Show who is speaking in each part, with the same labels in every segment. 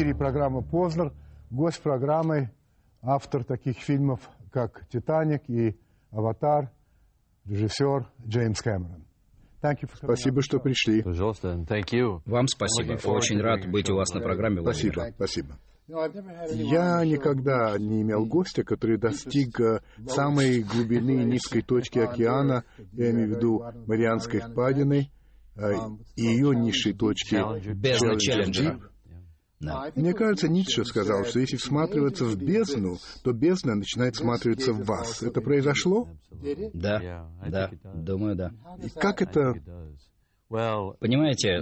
Speaker 1: эфире программа «Познер». Гость программы – автор таких фильмов, как «Титаник» и «Аватар», режиссер Джеймс Кэмерон.
Speaker 2: Спасибо, что пришли.
Speaker 3: Вам спасибо. Очень рад быть у вас на программе.
Speaker 2: Спасибо, спасибо. Я никогда не имел гостя, который достиг э, самой глубины низкой точки океана, я имею в виду Марианской впадины, э, и ее низшей точки
Speaker 3: Бездна Челленджера.
Speaker 2: Да. Мне кажется, Ницше сказал, что если всматриваться в бездну, то бездна начинает всматриваться в вас. Это произошло?
Speaker 3: Да, да, думаю, да.
Speaker 2: И как это...
Speaker 3: Понимаете,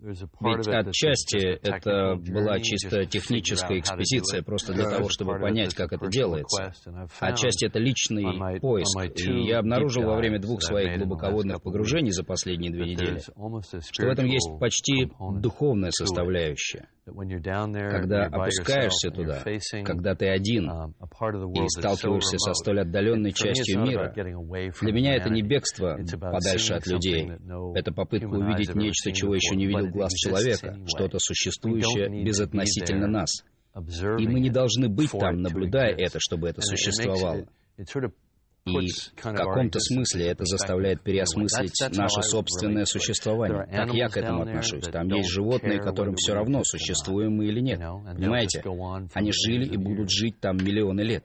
Speaker 3: ведь отчасти это была чисто техническая экспедиция, просто для того, чтобы понять, как это делается. Отчасти это личный поиск. И я обнаружил во время двух своих глубоководных погружений за последние две недели, что в этом есть почти духовная составляющая. Когда опускаешься туда, когда ты один и сталкиваешься со столь отдаленной частью мира, для меня это не бегство подальше от людей. Это попытка увидеть нечто, чего еще не видел глаз человека, что-то существующее безотносительно нас. И мы не должны быть там, наблюдая это, чтобы это существовало. И в каком-то смысле это заставляет переосмыслить наше собственное существование. Как я к этому отношусь? Там есть животные, которым все равно, существуем мы или нет. Понимаете? Они жили и будут жить там миллионы лет.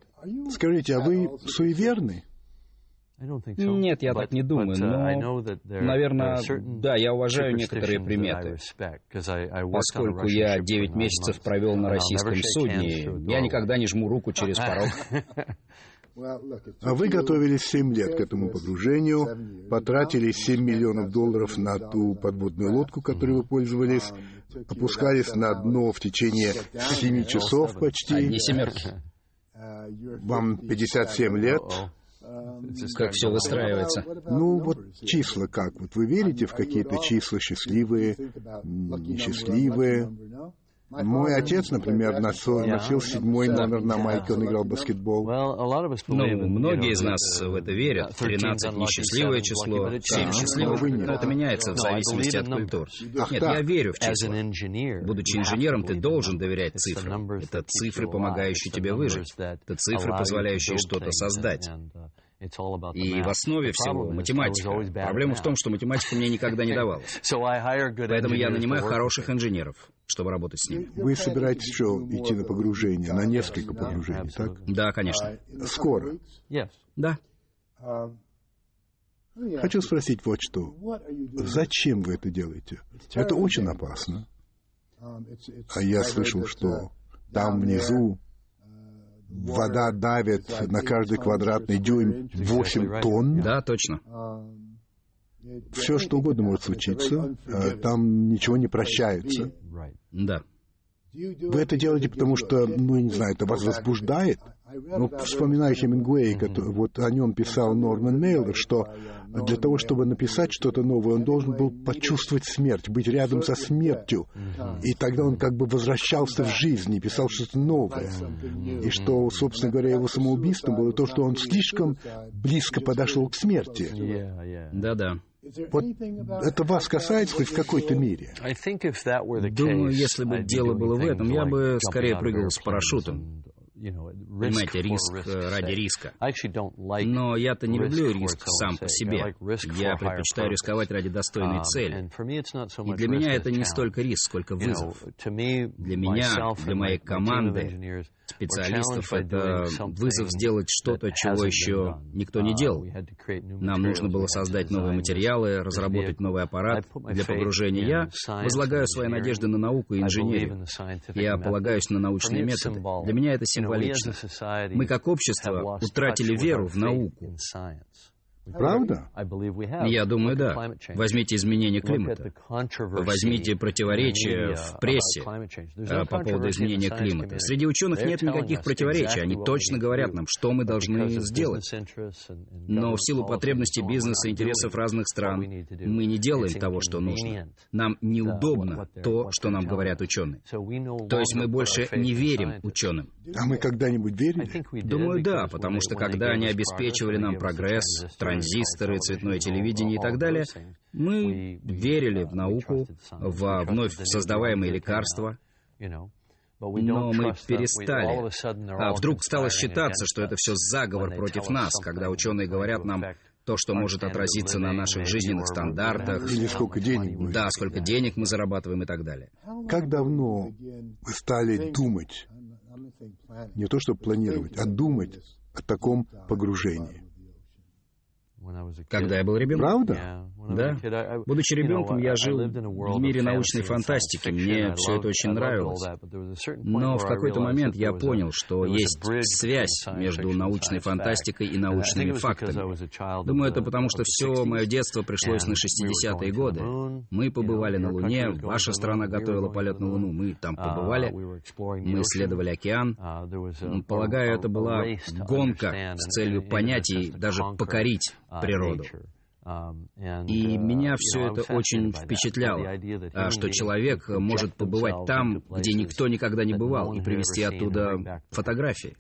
Speaker 2: Скажите, а вы суеверны?
Speaker 3: Нет, я так не думаю, но, наверное, да, я уважаю некоторые приметы. Поскольку я 9 месяцев провел на российском судне, я никогда не жму руку через порог.
Speaker 2: А вы готовились 7 лет к этому погружению, потратили 7 миллионов долларов на ту подводную лодку, которой вы пользовались, опускались на дно в течение 7 часов почти.
Speaker 3: Одни семерки.
Speaker 2: Вам 57 лет.
Speaker 3: Как все выстраивается.
Speaker 2: Ну, вот числа как? Вот вы верите в какие-то числа счастливые, несчастливые? Мой отец, например, носил седьмой номер на майке, он играл в баскетбол.
Speaker 3: Ну, многие из нас в это верят. 13 — несчастливое число, 7 — счастливое, но это меняется в зависимости от культур. Нет, я верю в числа. Будучи инженером, ты должен доверять цифрам. Это цифры, помогающие тебе выжить. Это цифры, позволяющие что-то создать. И в основе всего математика. Проблема в том, что математика мне никогда не давалась. Поэтому я нанимаю хороших инженеров, чтобы работать с ними.
Speaker 2: Вы собираетесь что, идти на погружение, на несколько погружений, так?
Speaker 3: Да, конечно.
Speaker 2: Скоро?
Speaker 3: Да.
Speaker 2: Хочу спросить вот что. Зачем вы это делаете? Это очень опасно. А я слышал, что там внизу вода давит на каждый квадратный дюйм 8 тонн.
Speaker 3: Да, точно.
Speaker 2: Все, что угодно может случиться, э, там ничего не прощается.
Speaker 3: Да.
Speaker 2: Вы это делаете, потому что, ну, я не знаю, это вас возбуждает? Ну, вспоминаю Хемингуэй, который, вот о нем писал Норман Мейлор, что для того, чтобы написать что-то новое, он должен был почувствовать смерть, быть рядом со смертью. И тогда он как бы возвращался в жизнь и писал что-то новое. И что, собственно говоря, его самоубийством было то, что он слишком близко подошел к смерти.
Speaker 3: Да-да.
Speaker 2: Вот это вас касается хоть в какой-то мере?
Speaker 3: Думаю, если бы дело было в этом, я бы скорее прыгал с парашютом. Понимаете, риск э, ради риска. Но я-то не люблю риск сам по себе. Я предпочитаю рисковать ради достойной um, цели. И для меня это не столько риск, сколько вызов. Для меня, для моей команды, специалистов, это вызов сделать что-то, чего еще никто не uh, делал. Нам нужно было создать новые материалы, разработать новый аппарат для погружения. Я возлагаю свои надежды на науку и инженерию. Я полагаюсь на научные методы. Для меня это символично. Мы как общество утратили веру в науку.
Speaker 2: Правда?
Speaker 3: Я думаю, да. Возьмите изменение климата. Возьмите противоречия в прессе э, по поводу изменения климата. Среди ученых нет никаких противоречий. Они точно говорят нам, что мы должны сделать. Но в силу потребностей бизнеса и интересов разных стран мы не делаем того, что нужно. Нам неудобно то, что нам говорят ученые. То есть мы больше не верим ученым.
Speaker 2: А мы когда-нибудь верили?
Speaker 3: Думаю, да, потому что когда они обеспечивали нам прогресс, транзисторы, цветное телевидение и так далее, мы верили в науку, во вновь создаваемые лекарства, Но мы перестали. А вдруг стало считаться, что это все заговор против нас, когда ученые говорят нам, то, что может отразиться на наших жизненных стандартах.
Speaker 2: Или сколько денег будет.
Speaker 3: Да, сколько денег мы зарабатываем и так далее.
Speaker 2: Как давно вы стали думать, не то чтобы планировать, а думать о таком погружении?
Speaker 3: Когда я был ребенком.
Speaker 2: Правда?
Speaker 3: Да. Будучи ребенком, я жил в мире научной фантастики. Мне все это очень нравилось. Но в какой-то момент я понял, что есть связь между научной фантастикой и научными фактами. Думаю, это потому, что все мое детство пришлось на 60-е годы. Мы побывали на Луне, ваша страна готовила полет на Луну, мы там побывали, мы исследовали океан. Полагаю, это была гонка с целью понять и даже покорить природу. И меня все это очень впечатляло, а, что человек может побывать там, где никто никогда не бывал, и привезти оттуда фотографии.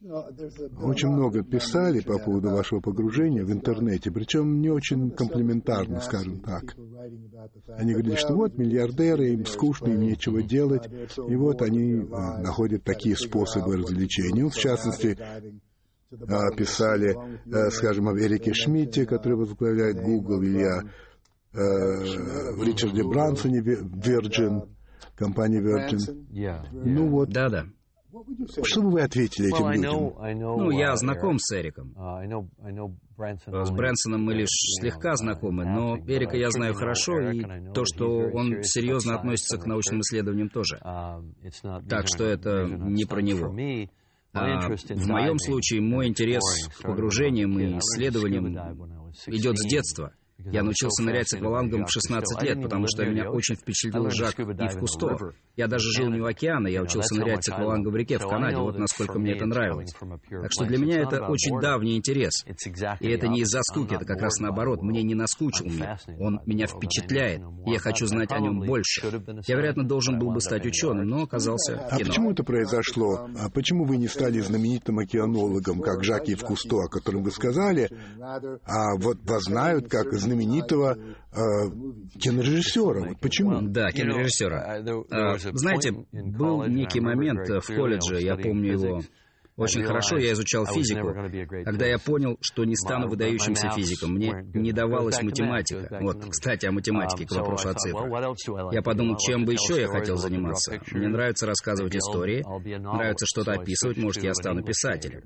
Speaker 2: Очень много писали по поводу вашего погружения в интернете, причем не очень комплиментарно, скажем так. Они говорили, что вот миллиардеры, им скучно, им нечего делать, и вот они а, находят такие способы развлечения. В частности, писали, э, скажем, о Эрике Шмидте, который возглавляет Google, или о э, Ричарде Брансоне, Virgin, компании Virgin. Ну вот.
Speaker 3: Да-да.
Speaker 2: Что бы вы ответили этим людям?
Speaker 3: Ну, я знаком с Эриком. С Брэнсоном мы лишь слегка знакомы, но Эрика я знаю хорошо, и то, что он серьезно относится к научным исследованиям тоже. Так что это не про него. А, в моем случае мой интерес к погружениям и исследованиям идет с детства. Я научился нырять с аквалангом в 16 лет, потому что меня очень впечатлил Жак Ив Кусто. Я даже жил не в океане, я учился нырять с аквалангом в реке в Канаде, вот насколько мне это нравилось. Так что для меня это очень давний интерес. И это не из-за скуки, это как раз наоборот. Мне не наскучил мир. Он меня впечатляет, и я хочу знать о нем больше. Я, вероятно, должен был бы стать ученым, но оказался кино.
Speaker 2: А почему это произошло? А почему вы не стали знаменитым океанологом, как Жак Ив Кусто, о котором вы сказали, а вот вас знают как знаменитого э, кинорежиссера. Вот почему?
Speaker 3: Да, кинорежиссера. А, знаете, был некий момент в колледже, я помню его очень хорошо я изучал физику, когда я понял, что не стану выдающимся физиком. Мне не давалась математика. Вот, кстати, о математике, к вопросу о цифрах. Я подумал, чем бы еще я хотел заниматься. Мне нравится рассказывать истории, нравится что-то описывать, может, я стану писателем.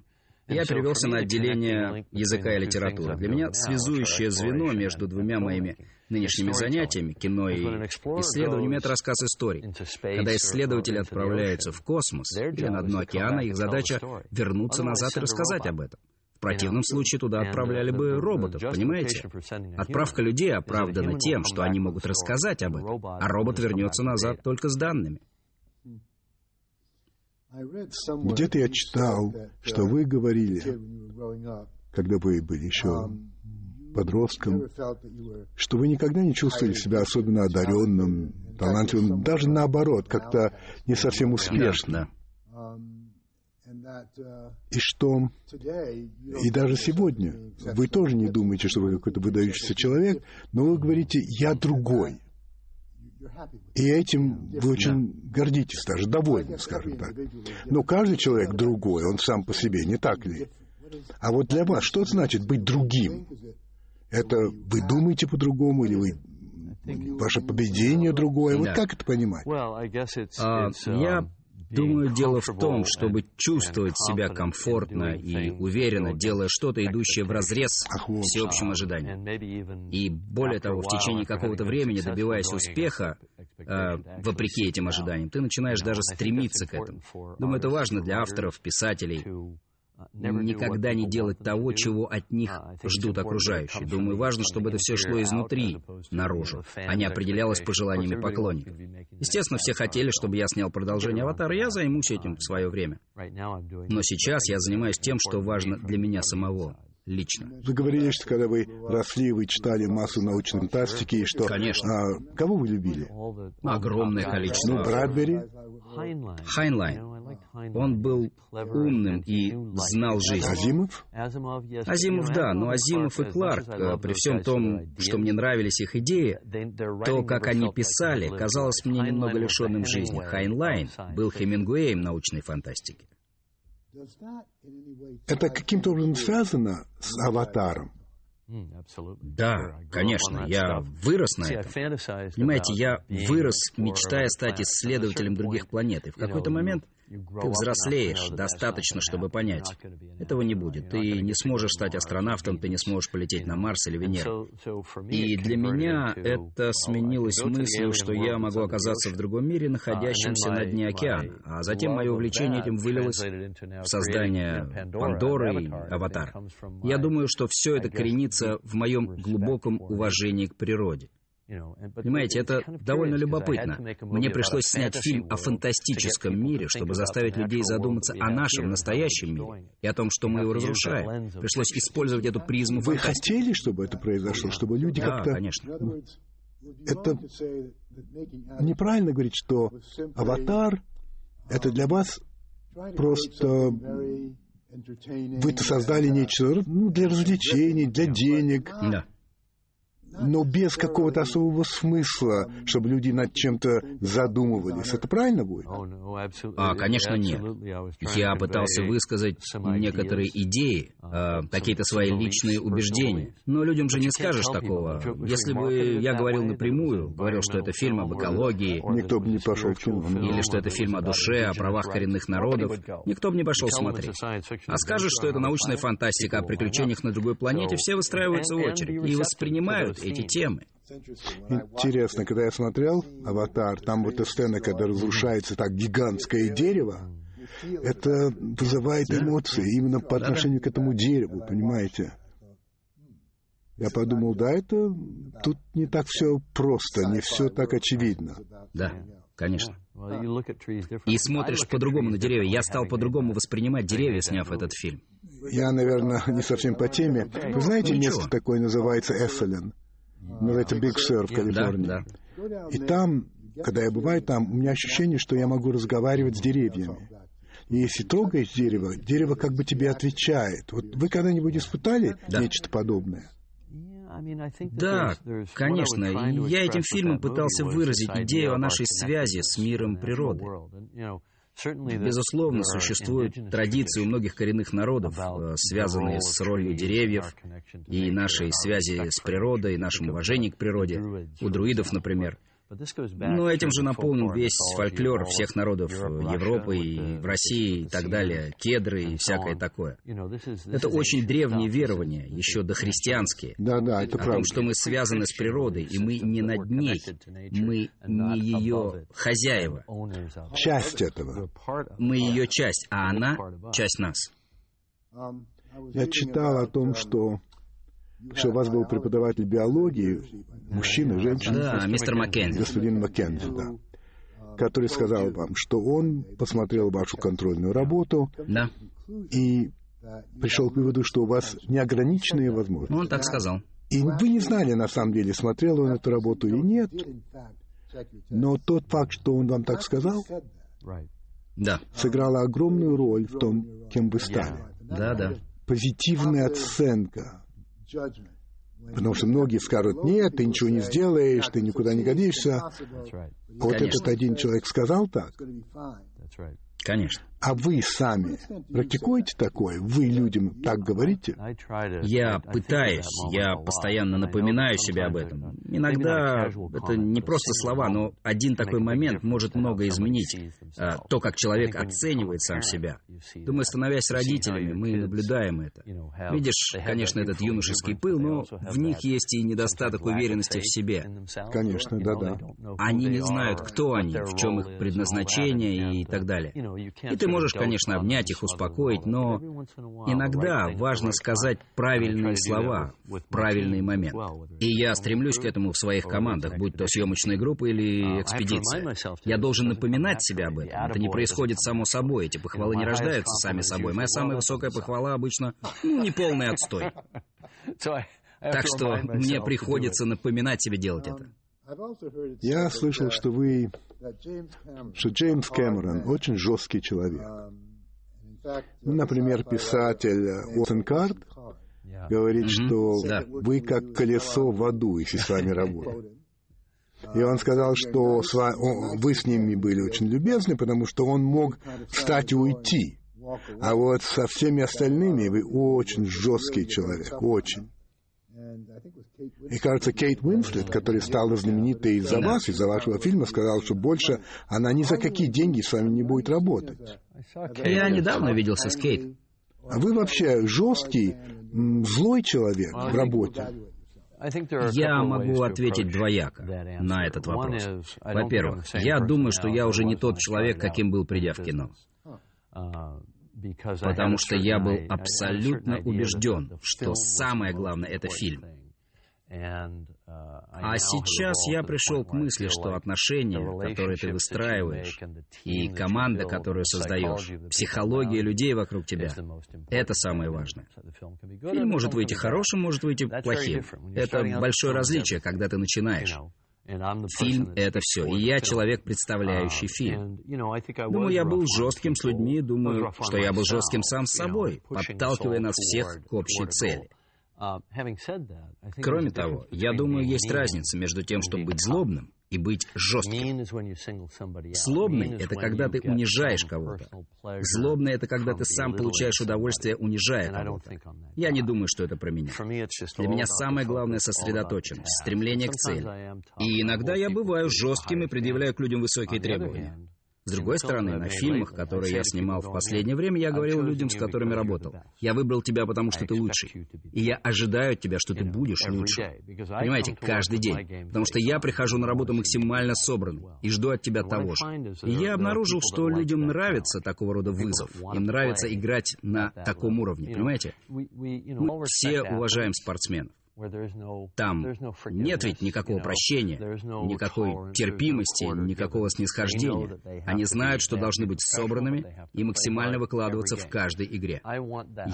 Speaker 3: Я перевелся на отделение языка и литературы. Для меня связующее звено между двумя моими нынешними занятиями, кино и исследованиями, это рассказ историй. Когда исследователи отправляются в космос или на дно океана, их задача вернуться назад и рассказать об этом. В противном случае туда отправляли бы роботов, понимаете? Отправка людей оправдана тем, что они могут рассказать об этом, а робот вернется назад только с данными.
Speaker 2: Где-то я читал, что вы говорили, когда вы были еще подростком, что вы никогда не чувствовали себя особенно одаренным, талантливым, даже наоборот, как-то не совсем успешно. И что, и даже сегодня, вы тоже не думаете, что вы какой-то выдающийся человек, но вы говорите «я другой». И этим вы очень гордитесь, даже довольны, скажем так. Но каждый человек другой, он сам по себе, не так ли? А вот для вас что значит быть другим? Это вы думаете по-другому, или вы ваше поведение другое? Вот как это понимать?
Speaker 3: А, я Думаю, дело в том, чтобы чувствовать себя комфортно и уверенно, делая что-то, идущее в разрез всеобщим ожиданиям. И более того, в течение какого-то времени, добиваясь успеха, э, вопреки этим ожиданиям, ты начинаешь даже стремиться к этому. Думаю, это важно для авторов, писателей, никогда не делать того, чего от них ждут окружающие. Думаю, важно, чтобы это все шло изнутри, наружу, а не определялось пожеланиями поклонников. Естественно, все хотели, чтобы я снял продолжение «Аватара», я займусь этим в свое время. Но сейчас я занимаюсь тем, что важно для меня самого лично.
Speaker 2: Вы говорили, что когда вы росли, вы читали массу научной фантастики, и что...
Speaker 3: Конечно.
Speaker 2: А, кого вы любили?
Speaker 3: Огромное количество.
Speaker 2: Ну, Брэдбери?
Speaker 3: Хайнлайн. Он был умным и знал жизнь.
Speaker 2: Азимов?
Speaker 3: Азимов, да, но Азимов и Кларк, э, при всем том, что мне нравились их идеи, то, как они писали, казалось мне немного лишенным жизни. Хайнлайн был Хемингуэем научной фантастики.
Speaker 2: Это каким-то образом связано с «Аватаром»?
Speaker 3: Да, конечно, я вырос на этом. Понимаете, я вырос, мечтая стать исследователем других планет. И в какой-то момент ты взрослеешь достаточно, чтобы понять. Этого не будет. Ты не сможешь стать астронавтом, ты не сможешь полететь на Марс или Венеру. И для меня это сменилось мыслью, что я могу оказаться в другом мире, находящемся на дне океана. А затем мое увлечение этим вылилось в создание Пандоры и Аватар. Я думаю, что все это коренится в моем глубоком уважении к природе. Понимаете, это довольно любопытно. Мне пришлось снять фильм о фантастическом мире, чтобы заставить людей задуматься о нашем настоящем мире и о том, что мы его разрушаем. Пришлось использовать эту призму.
Speaker 2: Вы хотели, чтобы это произошло, чтобы люди
Speaker 3: да,
Speaker 2: как-то...
Speaker 3: конечно.
Speaker 2: Это неправильно говорить, что аватар — это для вас просто... Вы-то создали нечто ну, для развлечений, для денег.
Speaker 3: Да
Speaker 2: но без какого-то особого смысла, чтобы люди над чем-то задумывались. Это правильно будет?
Speaker 3: А, конечно, нет. Я пытался высказать некоторые идеи, э, какие-то свои личные убеждения. Но людям же не скажешь такого. Если бы я говорил напрямую, говорил, что это фильм об экологии...
Speaker 2: Никто бы не пошел в кино.
Speaker 3: Или что это фильм о душе, о правах коренных народов, никто бы не пошел смотреть. А скажешь, что это научная фантастика о приключениях на другой планете, все выстраиваются в очередь и воспринимают эти темы.
Speaker 2: Интересно, когда я смотрел «Аватар», там вот эта сцена, когда разрушается так гигантское дерево, это вызывает эмоции именно по отношению к этому дереву, понимаете? Я подумал, да, это тут не так все просто, не все так очевидно.
Speaker 3: Да, конечно. И смотришь по-другому на деревья. Я стал по-другому воспринимать деревья, сняв этот фильм.
Speaker 2: Я, наверное, не совсем по теме. Вы знаете, место такое называется Эсселен? Ну, это Биг Сэр в Калифорнии.
Speaker 3: Да,
Speaker 2: да. И там, когда я бываю там, у меня ощущение, что я могу разговаривать с деревьями. И если трогаешь дерево, дерево как бы тебе отвечает. Вот вы когда-нибудь испытали да. нечто подобное?
Speaker 3: Да, конечно. Я этим фильмом пытался выразить идею о нашей связи с миром природы. Безусловно, существуют традиции у многих коренных народов, э, связанные с ролью деревьев и нашей связи с природой, нашим уважением к природе. У друидов, например. Но этим же наполнен весь фольклор всех народов Европы и в России и так далее, кедры и всякое такое. Это очень древние верования, еще дохристианские.
Speaker 2: Да, да, это
Speaker 3: о правда. том, что мы связаны с природой, и мы не над ней, мы не ее хозяева.
Speaker 2: Часть этого.
Speaker 3: Мы ее часть, а она часть нас.
Speaker 2: Я читал о том, что что у вас был преподаватель биологии, мужчина, женщина.
Speaker 3: Да, мистер Маккензи.
Speaker 2: Господин Маккензи, да. Который сказал вам, что он посмотрел вашу контрольную работу.
Speaker 3: Да.
Speaker 2: И пришел к выводу, что у вас неограниченные возможности.
Speaker 3: Он так сказал.
Speaker 2: И вы не знали, на самом деле, смотрел он эту работу или нет. Но тот факт, что он вам так сказал,
Speaker 3: да.
Speaker 2: сыграла огромную роль в том, кем вы стали.
Speaker 3: Да, да.
Speaker 2: Позитивная оценка Потому что многие скажут, нет, ты ничего не сделаешь, ты никуда не годишься. Вот
Speaker 3: Конечно.
Speaker 2: этот один человек сказал так.
Speaker 3: Конечно.
Speaker 2: А вы сами практикуете такое? Вы людям так говорите?
Speaker 3: Я пытаюсь, я постоянно напоминаю себе об этом. Иногда это не просто слова, но один такой момент может много изменить. А, то, как человек оценивает сам себя. Думаю, становясь родителями, мы наблюдаем это. Видишь, конечно, этот юношеский пыл, но в них есть и недостаток уверенности в себе.
Speaker 2: Конечно, да-да.
Speaker 3: Они не знают, кто они, в чем их предназначение и так далее. И ты можешь, конечно, обнять их, успокоить, но иногда важно сказать правильные слова в правильный момент. И я стремлюсь к этому в своих командах, будь то съемочная группа или экспедиция. Я должен напоминать себе об этом. Это не происходит само собой, эти похвалы не рождаются сами собой. Моя самая высокая похвала обычно ну, неполный отстой. Так что мне приходится напоминать себе делать это.
Speaker 2: Я слышал, что вы, что Джеймс Кэмерон очень жесткий человек. Ну, например, писатель Уотсон Карт говорит, что вы как колесо в аду, если с вами работать. И он сказал, что вы с ними были очень любезны, потому что он мог встать и уйти. А вот со всеми остальными вы очень жесткий человек, очень. И, кажется, Кейт Уинслет, которая стала знаменитой из-за вас, из-за вашего фильма, сказала, что больше она ни за какие деньги с вами не будет работать.
Speaker 3: Я недавно виделся с Кейт.
Speaker 2: А вы вообще жесткий, злой человек в работе?
Speaker 3: Я могу ответить двояко на этот вопрос. Во-первых, я думаю, что я уже не тот человек, каким был, придя в кино. Потому что я был абсолютно убежден, что самое главное — это фильм. А сейчас я пришел к мысли, что отношения, которые ты выстраиваешь, и команда, которую создаешь, психология людей вокруг тебя — это самое важное. Фильм может выйти хорошим, может выйти плохим. Это большое различие, когда ты начинаешь. Фильм — это все. И я человек, представляющий фильм. Думаю, я был жестким с людьми, думаю, что я был жестким сам с собой, подталкивая нас всех к общей цели. Uh, Кроме того, я думаю, есть разница между тем, чтобы быть злобным и быть жестким. Злобный — это когда ты унижаешь кого-то. Злобный — это когда ты сам получаешь удовольствие, унижая кого-то. Я не думаю, что это про меня. Для меня самое главное — сосредоточенность, стремление к цели. И иногда я бываю жестким и предъявляю к людям высокие требования. С другой стороны, на фильмах, которые я снимал в последнее время, я говорил людям, с которыми работал. Я выбрал тебя, потому что ты лучший. И я ожидаю от тебя, что ты будешь лучше. Понимаете, каждый день. Потому что я прихожу на работу максимально собранный и жду от тебя того же. И я обнаружил, что людям нравится такого рода вызов. Им нравится играть на таком уровне. Понимаете? Мы все уважаем спортсменов. Там нет ведь никакого прощения, никакой терпимости, никакого снисхождения. Они знают, что должны быть собранными и максимально выкладываться в каждой игре.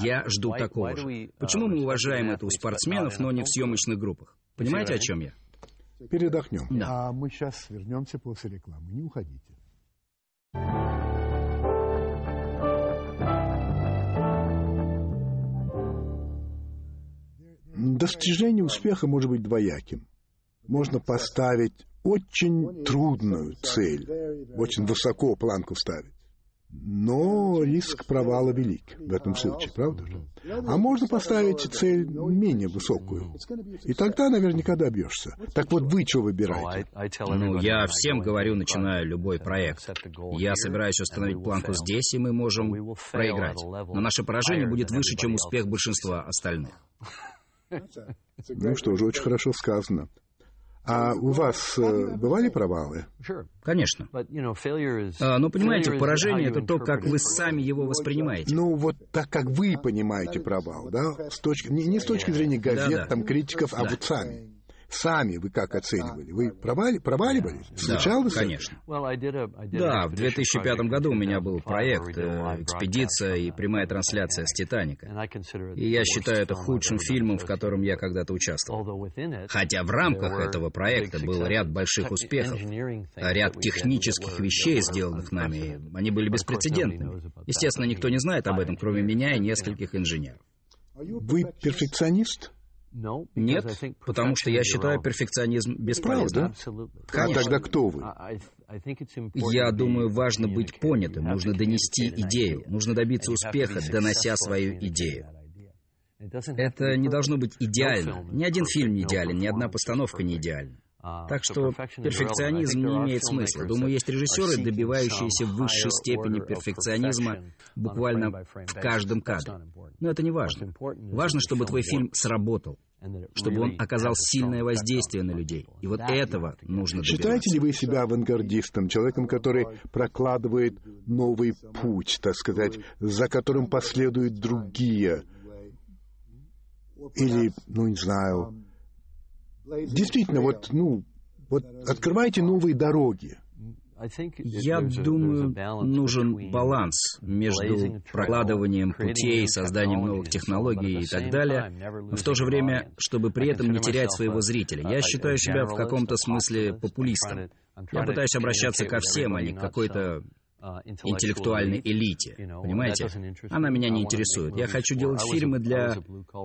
Speaker 3: Я жду такого же. Почему мы уважаем это у спортсменов, но не в съемочных группах? Понимаете, о чем я?
Speaker 2: Передохнем.
Speaker 1: Да. А мы сейчас вернемся после рекламы. Не уходите.
Speaker 2: Достижение успеха может быть двояким. Можно поставить очень трудную цель, очень высоко планку ставить. Но риск провала велик в этом случае, правда же? А можно поставить цель менее высокую. И тогда наверняка добьешься. Так вот, вы что выбираете?
Speaker 3: Ну, я всем говорю, начиная любой проект. Я собираюсь установить планку здесь, и мы можем проиграть. Но наше поражение будет выше, чем успех большинства остальных.
Speaker 2: Ну что же, очень хорошо сказано. А у вас э, бывали провалы?
Speaker 3: Конечно. А, но понимаете, поражение — это то, как вы сами его воспринимаете.
Speaker 2: Ну, вот так, как вы понимаете провал, да? С точки, не, не с точки зрения газет, да, да. там, критиков, а вот сами. Сами вы как оценивали? Вы провали, проваливались?
Speaker 3: Случалось? Да, конечно. Да, в 2005 году у меня был проект э, «Экспедиция» и прямая трансляция с «Титаника». И я считаю это худшим фильмом, в котором я когда-то участвовал. Хотя в рамках этого проекта был ряд больших успехов, ряд технических вещей, сделанных нами. Они были беспрецедентными. Естественно, никто не знает об этом, кроме меня и нескольких инженеров.
Speaker 2: Вы перфекционист?
Speaker 3: Нет, потому что я считаю перфекционизм бесполезным.
Speaker 2: А тогда кто вы?
Speaker 3: Я думаю, важно быть понятым, нужно донести идею, нужно добиться успеха, донося свою идею. Это не должно быть идеально. Ни один фильм не идеален, ни одна постановка не идеальна. А, так что перфекционизм не имеет смысла. Думаю, есть режиссеры, добивающиеся высшей степени перфекционизма буквально в каждом кадре. Но это не важно. Важно, чтобы твой фильм сработал, чтобы он оказал сильное воздействие на людей. И вот этого нужно добиваться.
Speaker 2: Считаете ли вы себя авангардистом, человеком, который прокладывает новый путь, так сказать, за которым последуют другие? Или, ну, не знаю, Действительно, вот, ну, вот открывайте новые дороги.
Speaker 3: Я думаю, нужен баланс между прокладыванием путей, созданием новых технологий и так далее, но в то же время, чтобы при этом не терять своего зрителя. Я считаю себя в каком-то смысле популистом. Я пытаюсь обращаться ко всем, а не к какой-то интеллектуальной элите. Понимаете? Она меня не интересует. Я хочу делать фильмы для...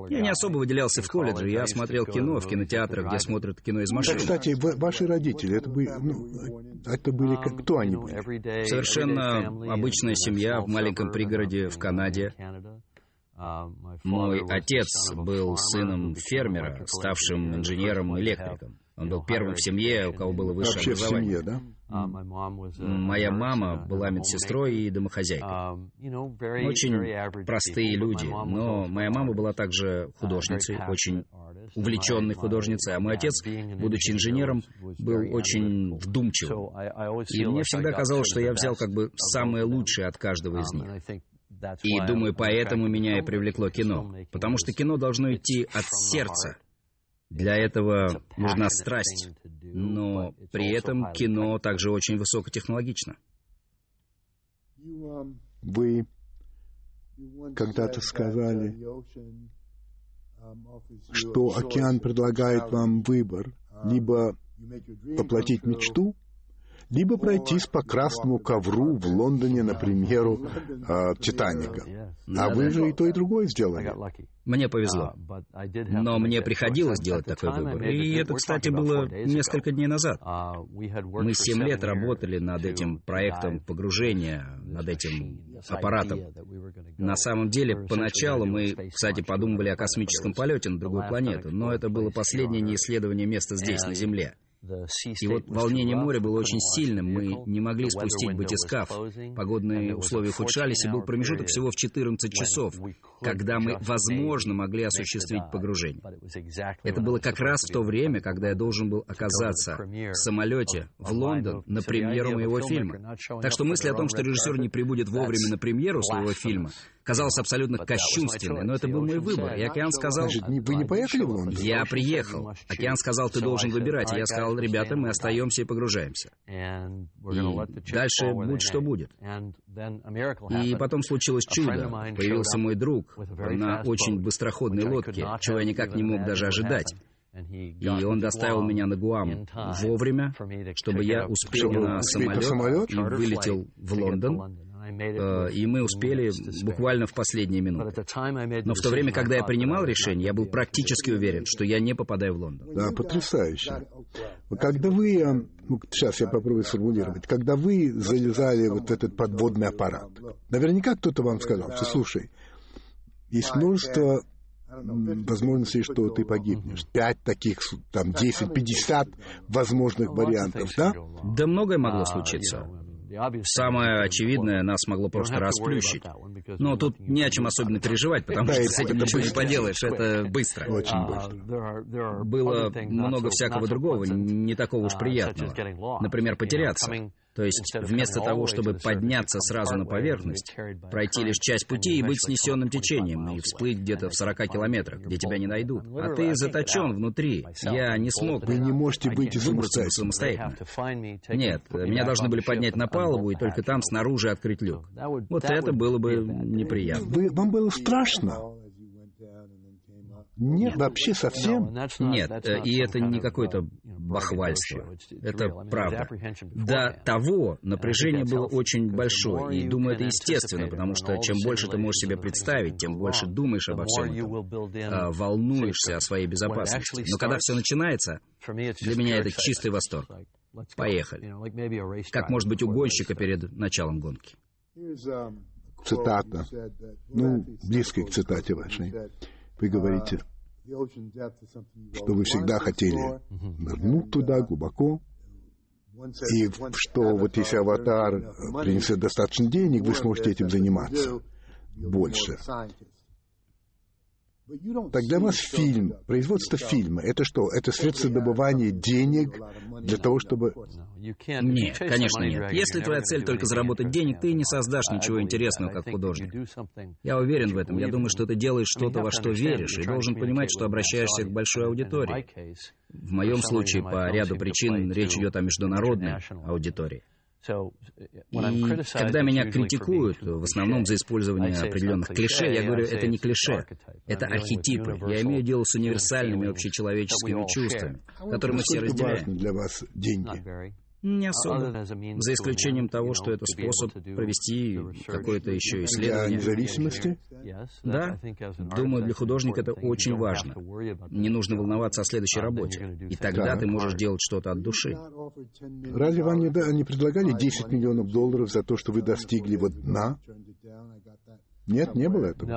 Speaker 3: Я не особо выделялся в колледже. Я смотрел кино в кинотеатрах, где смотрят кино из машин.
Speaker 2: кстати, ваши родители, это, были, ну, это были... Кто они были?
Speaker 3: Совершенно обычная семья в маленьком пригороде в Канаде. Мой отец был сыном фермера, ставшим инженером-электриком. Он был первым в семье, у кого было высшее
Speaker 2: Вообще
Speaker 3: образование.
Speaker 2: в семье, да?
Speaker 3: Моя мама была медсестрой и домохозяйкой. Очень простые люди, но моя мама была также художницей, очень увлеченной художницей, а мой отец, будучи инженером, был очень вдумчивым. И мне всегда казалось, что я взял как бы самое лучшее от каждого из них. И думаю, поэтому меня и привлекло кино. Потому что кино должно идти от сердца, для этого нужна страсть, но при этом кино также очень высокотехнологично.
Speaker 2: Вы когда-то сказали, что океан предлагает вам выбор, либо воплотить мечту, либо пройтись по красному ковру в Лондоне, на премьеру э, «Титаника». А вы же и то, и другое сделали.
Speaker 3: Мне повезло. Но мне приходилось делать такой выбор. И это, кстати, было несколько дней назад. Мы семь лет работали над этим проектом погружения, над этим аппаратом. На самом деле, поначалу мы, кстати, подумывали о космическом полете на другую планету, но это было последнее неисследование места здесь, на Земле. И вот волнение моря было очень сильным, мы не могли спустить батискаф. Погодные условия ухудшались, и был промежуток всего в 14 часов, когда мы, возможно, могли осуществить погружение. Это было как раз в то время, когда я должен был оказаться в самолете в Лондон на премьеру моего фильма. Так что мысль о том, что режиссер не прибудет вовремя на премьеру своего фильма, казалось абсолютно кощунственной, но это был мой выбор. И Океан сказал...
Speaker 2: Вы не поехали в Лондон?
Speaker 3: Я приехал. Океан сказал, ты должен выбирать. И я сказал, ребята, мы остаемся и погружаемся. И дальше будь что будет. И потом случилось чудо. Появился мой друг на очень быстроходной лодке, чего я никак не мог даже ожидать. И он доставил меня на Гуам вовремя, чтобы я успел на самолет и вылетел в Лондон. Э, и мы успели буквально в последние минуты. Но в то время, когда я принимал решение, я был практически уверен, что я не попадаю в Лондон.
Speaker 2: Да, потрясающе. Когда вы, ну, сейчас я попробую сформулировать, когда вы залезали вот этот подводный аппарат, наверняка кто-то вам сказал, что слушай, есть множество возможностей, что ты погибнешь. Пять таких, там, 10, 50 возможных вариантов, да?
Speaker 3: Да многое могло случиться. Самое очевидное, нас могло просто расплющить. Но тут не о чем особенно переживать, потому что с этим ничего не поделаешь, это быстро.
Speaker 2: Очень быстро.
Speaker 3: Было много всякого другого, не такого уж приятного. Например, потеряться. То есть вместо того, чтобы подняться сразу на поверхность, пройти лишь часть пути и быть снесенным течением, и всплыть где-то в 40 километрах, где тебя не найдут. А ты заточен внутри. Я не смог.
Speaker 2: Вы не можете выйти самостоятельно.
Speaker 3: Нет, меня должны были поднять на палубу и только там снаружи открыть люк. Вот это было бы неприятно.
Speaker 2: Вы, вам было страшно? Нет, вообще совсем?
Speaker 3: Нет, э, и это не какое-то бахвальство. Это правда. До того напряжение было очень большое, и думаю, это естественно, потому что чем больше ты можешь себе представить, тем больше думаешь обо всем этом, а, волнуешься о своей безопасности. Но когда все начинается, для меня это чистый восторг. Поехали. Как может быть у гонщика перед началом гонки.
Speaker 2: Цитата, ну, близкая к цитате вашей. Вы говорите, что вы всегда хотели нырнуть туда глубоко, и что вот если аватар принесет достаточно денег, вы сможете этим заниматься больше. Так для вас фильм, производство фильма, это что? Это средство добывания денег для того, чтобы...
Speaker 3: Нет, конечно нет. Если твоя цель только заработать денег, ты не создашь ничего интересного как художник. Я уверен в этом. Я думаю, что ты делаешь что-то, во что веришь, и должен понимать, что обращаешься к большой аудитории. В моем случае, по ряду причин, речь идет о международной аудитории. И когда меня критикуют, в основном за использование определенных клише, я говорю, это не клише, это архетипы. Я имею дело с универсальными общечеловеческими чувствами, которые мы все разделяем.
Speaker 2: для вас деньги?
Speaker 3: Не особо. За исключением того, что это способ провести какое-то еще исследование.
Speaker 2: Для независимости?
Speaker 3: Да. Думаю, для художника это очень важно. Не нужно волноваться о следующей работе. И тогда так. ты можешь делать что-то от души.
Speaker 2: Разве вам не, да, не предлагали 10 миллионов долларов за то, что вы достигли вот дна? Нет, не было этого?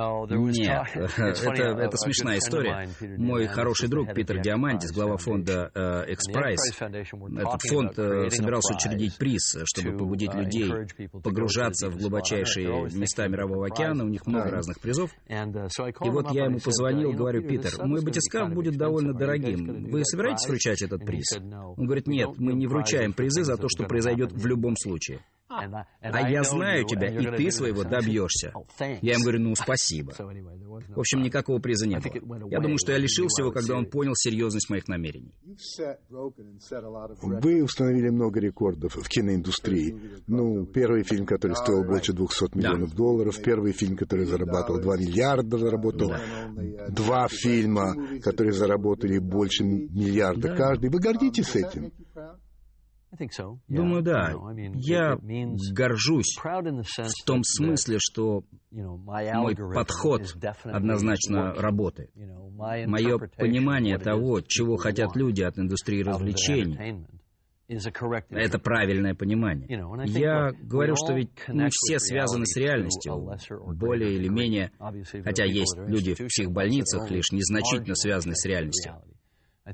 Speaker 3: Нет, это, это смешная история. Мой хороший друг Питер Диамантис, глава фонда э, X-Prize, этот фонд э, собирался учредить приз, чтобы побудить людей погружаться в глубочайшие места Мирового океана, у них много разных призов. И вот я ему позвонил, говорю, Питер, мой батискаф будет довольно дорогим, вы собираетесь вручать этот приз? Он говорит, нет, мы не вручаем призы за то, что произойдет в любом случае. А я знаю тебя, и ты своего добьешься. Oh, я им говорю, ну, спасибо. В общем, никакого приза не было. Я думаю, что я лишил его, когда он понял серьезность моих намерений.
Speaker 2: Вы установили много рекордов в киноиндустрии. Ну, первый фильм, который стоил больше 200 миллионов да. долларов, первый фильм, который зарабатывал 2 миллиарда, заработал да. два фильма, которые заработали больше миллиарда да. каждый. Вы гордитесь этим?
Speaker 3: Думаю, да. Я горжусь в том смысле, что мой подход однозначно работает. Мое понимание того, чего хотят люди от индустрии развлечений, это правильное понимание. Я говорю, что ведь мы все связаны с реальностью, более или менее, хотя есть люди в психбольницах, лишь незначительно связаны с реальностью.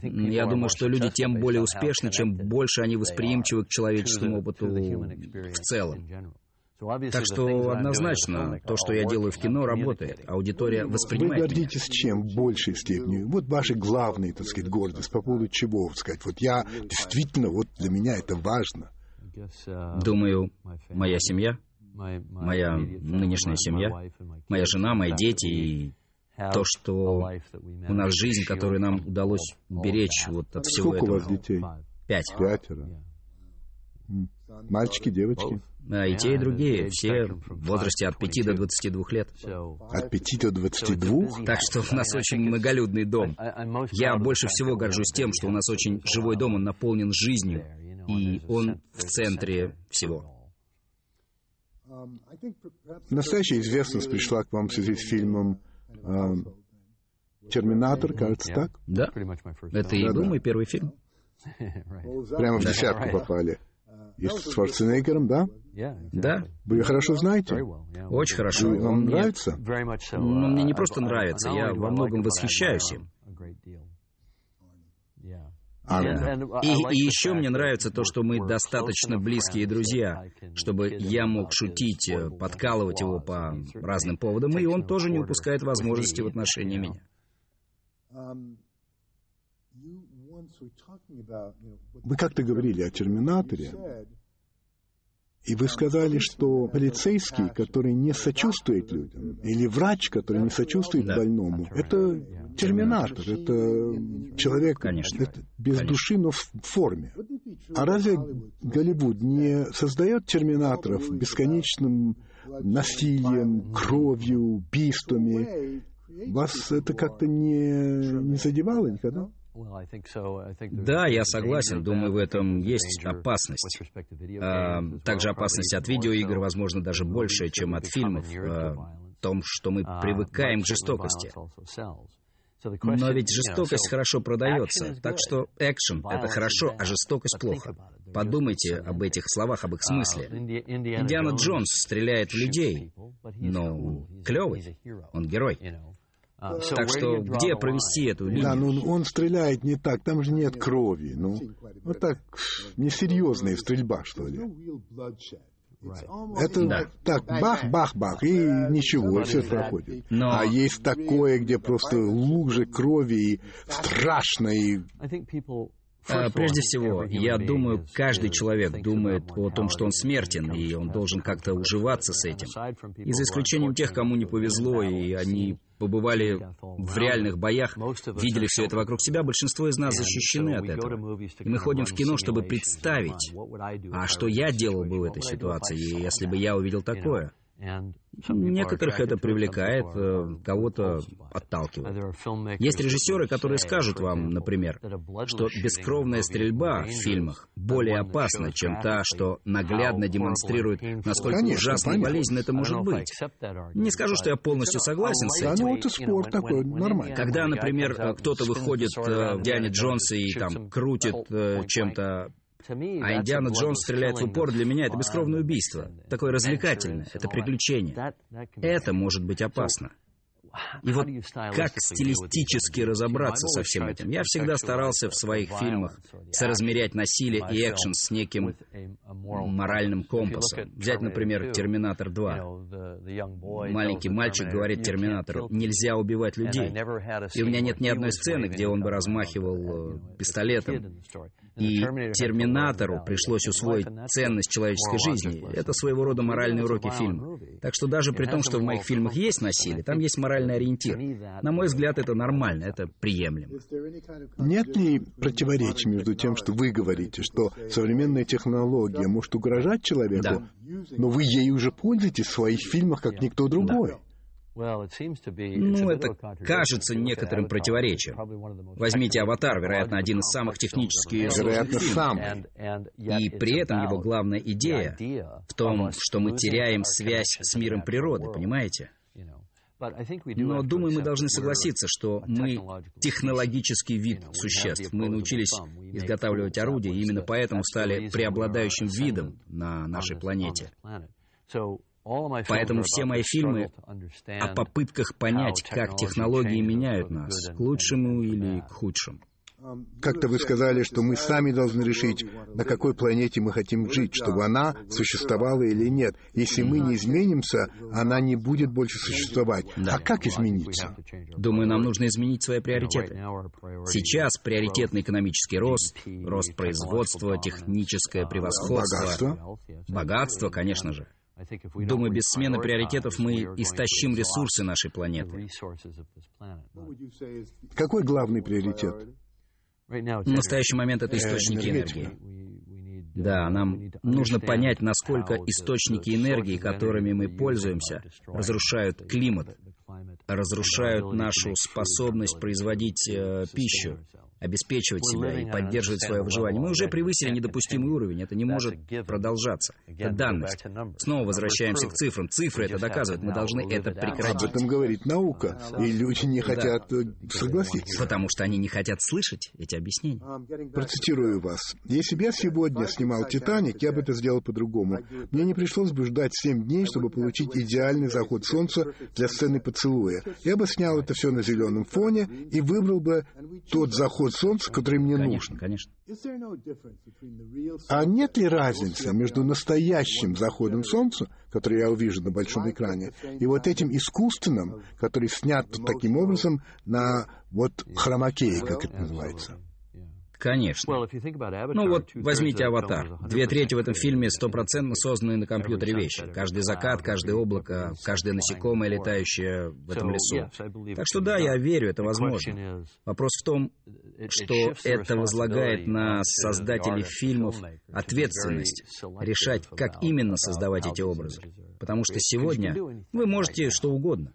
Speaker 3: Я думаю, что люди тем более успешны, чем больше они восприимчивы к человеческому опыту в целом. Так что однозначно то, что я делаю в кино, работает. Аудитория воспринимает
Speaker 2: Вы гордитесь меня. чем в большей степени? Вот ваши главные, так сказать, гордость по поводу чего, сказать. Вот я действительно, вот для меня это важно.
Speaker 3: Думаю, моя семья, моя нынешняя семья, моя жена, мои дети и то, что у нас жизнь, которую нам удалось беречь вот от всего
Speaker 2: Сколько
Speaker 3: этого.
Speaker 2: у вас детей?
Speaker 3: Пять.
Speaker 2: Пятеро. Мальчики, девочки?
Speaker 3: А, и те, и другие. Все в возрасте от 5 до 22 лет.
Speaker 2: От 5 до 22?
Speaker 3: Так что у нас очень многолюдный дом. Я больше всего горжусь тем, что у нас очень живой дом, он наполнен жизнью, и он в центре всего.
Speaker 2: Настоящая известность пришла к вам в связи с фильмом Терминатор, кажется, так?
Speaker 3: Да. Это и был мой первый фильм.
Speaker 2: Прямо в десятку попали. И с Шварценеггером, да?
Speaker 3: Да.
Speaker 2: Вы ее хорошо знаете?
Speaker 3: Очень хорошо.
Speaker 2: Вам нравится?
Speaker 3: Ну, мне не просто нравится, я во многом восхищаюсь им. А, и, и еще мне нравится то, что мы достаточно близкие друзья, чтобы я мог шутить, э, подкалывать его по разным поводам, и он тоже не упускает возможности в отношении меня.
Speaker 2: Вы как-то говорили о терминаторе, и вы сказали, что полицейский, который не сочувствует людям, или врач, который не сочувствует да. больному, это терминатор, это человек
Speaker 3: Конечно.
Speaker 2: Это без
Speaker 3: Конечно.
Speaker 2: души, но в форме. А разве Голливуд не создает терминаторов бесконечным насилием, кровью, убийствами? Вас это как-то не, не задевало никогда?
Speaker 3: Да, я согласен. Думаю, в этом есть опасность. А, также опасность от видеоигр, возможно, даже больше, чем от фильмов. А, в том, что мы uh, привыкаем к жестокости. Но ведь жестокость хорошо продается, так что экшен — это хорошо, а жестокость — плохо. Подумайте об этих словах, об их uh, смысле. Индиана Джонс стреляет в людей, но клевый, он герой. А, так что где провести эту линию?
Speaker 2: Да, ну он стреляет не так, там же нет крови. Ну, вот так несерьезная стрельба, что ли. Это да. так, бах-бах-бах, и ничего, и все проходит. Но... А есть такое, где просто лужи крови, и страшно, и
Speaker 3: А, прежде всего, я думаю, каждый человек думает о том, что он смертен, и он должен как-то уживаться с этим. И за исключением тех, кому не повезло, и они побывали в реальных боях, видели все это вокруг себя, большинство из нас защищены от этого. И мы ходим в кино, чтобы представить, а что я делал бы в этой ситуации, если бы я увидел такое. Некоторых это привлекает, э, кого-то отталкивает. Есть режиссеры, которые скажут вам, например, что бескровная стрельба в фильмах более опасна, чем та, что наглядно демонстрирует, насколько
Speaker 2: Конечно,
Speaker 3: ужасно и
Speaker 2: понятно.
Speaker 3: болезненно это может быть. Не скажу, что я полностью согласен с
Speaker 2: Да,
Speaker 3: этим.
Speaker 2: ну это спор такой, нормально.
Speaker 3: Когда, например, кто-то выходит э, в Диане Джонса и там крутит э, чем-то а Индиана Джонс стреляет в упор, для меня это бескровное убийство. Такое развлекательное, это приключение. Это может быть опасно. И вот как стилистически разобраться со всем этим? Я всегда старался в своих фильмах соразмерять насилие и экшен с неким моральным компасом. Взять, например, «Терминатор 2». Маленький мальчик говорит Терминатору, нельзя убивать людей. И у меня нет ни одной сцены, где он бы размахивал э, пистолетом. И Терминатору пришлось усвоить ценность человеческой жизни. Это своего рода моральные уроки фильма. Так что даже при том, что в моих фильмах есть насилие, там есть моральный ориентир. На мой взгляд, это нормально, это приемлемо.
Speaker 2: Нет ли противоречий между тем, что вы говорите, что современная технология может угрожать человеку,
Speaker 3: Да.
Speaker 2: но вы ею уже пользуетесь в своих фильмах, как никто другой?
Speaker 3: Ну, это кажется некоторым противоречием. Возьмите «Аватар», вероятно, один из самых технически сложных фильмов. И при этом его главная идея в том, что мы теряем связь с миром природы, понимаете? Но, думаю, мы должны согласиться, что мы технологический вид существ. Мы научились изготавливать орудия, и именно поэтому стали преобладающим видом на нашей планете. Поэтому все мои фильмы о попытках понять, как технологии меняют нас, к лучшему или к худшему.
Speaker 2: Как-то вы сказали, что мы сами должны решить, на какой планете мы хотим жить, чтобы она существовала или нет. Если мы не изменимся, она не будет больше существовать.
Speaker 3: Да.
Speaker 2: А как измениться?
Speaker 3: Думаю, нам нужно изменить свои приоритеты. Сейчас приоритетный экономический рост, рост производства, техническое превосходство,
Speaker 2: Богатство.
Speaker 3: богатство, конечно же. Думаю, без смены приоритетов мы истощим ресурсы нашей планеты.
Speaker 2: Какой главный приоритет?
Speaker 3: В настоящий момент это источники
Speaker 2: энергетика.
Speaker 3: энергии. Да, нам нужно понять, насколько источники энергии, которыми мы пользуемся, разрушают климат, разрушают нашу способность производить э, пищу, обеспечивать себя и поддерживать свое выживание. Мы уже превысили недопустимый уровень, это не может продолжаться. Это данность. Снова возвращаемся к цифрам. Цифры это доказывают, мы должны это
Speaker 2: Об
Speaker 3: прекратить.
Speaker 2: этом говорит наука, и люди не хотят э, согласиться.
Speaker 3: Потому что они не хотят слышать эти объяснения.
Speaker 2: Процитирую вас. «Если бы я сегодня снимал «Титаник», я бы это сделал по-другому. Мне не пришлось бы ждать семь дней, чтобы получить идеальный заход солнца для сцены поцелуя. Я бы снял это все на зеленом фоне и выбрал бы тот заход солнца, который мне
Speaker 3: Конечно,
Speaker 2: нужен.
Speaker 3: конечно.
Speaker 2: А нет ли разницы между настоящим заходом солнца, который я увижу на большом экране, и вот этим искусственным, который снят таким образом на вот хромакее, как это называется?
Speaker 3: Конечно. Ну вот, возьмите «Аватар». Две трети в этом фильме стопроцентно созданные на компьютере вещи. Каждый закат, каждое облако, каждое насекомое, летающее в этом лесу. Так что да, я верю, это возможно. Вопрос в том, что это возлагает на создателей фильмов ответственность решать, как именно создавать эти образы. Потому что сегодня вы можете что угодно,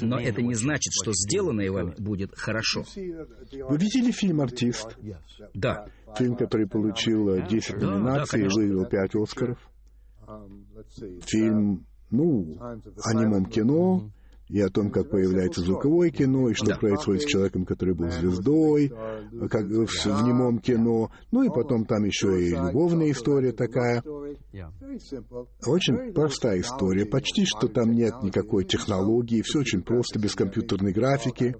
Speaker 3: но это не значит, что сделанное вами будет хорошо.
Speaker 2: Вы видели фильм «Артист»?
Speaker 3: Да,
Speaker 2: Фильм, который получил э, 10
Speaker 3: Да, да,
Speaker 2: номинаций и выиграл 5 Оскаров. Фильм, ну, о немом кино, и о том, как появляется звуковое кино, и что
Speaker 3: Да.
Speaker 2: происходит с человеком, который был звездой, как в, в немом кино. Ну и потом там еще и любовная история такая. Очень простая история. Почти что там нет никакой технологии, все очень просто, без компьютерной графики.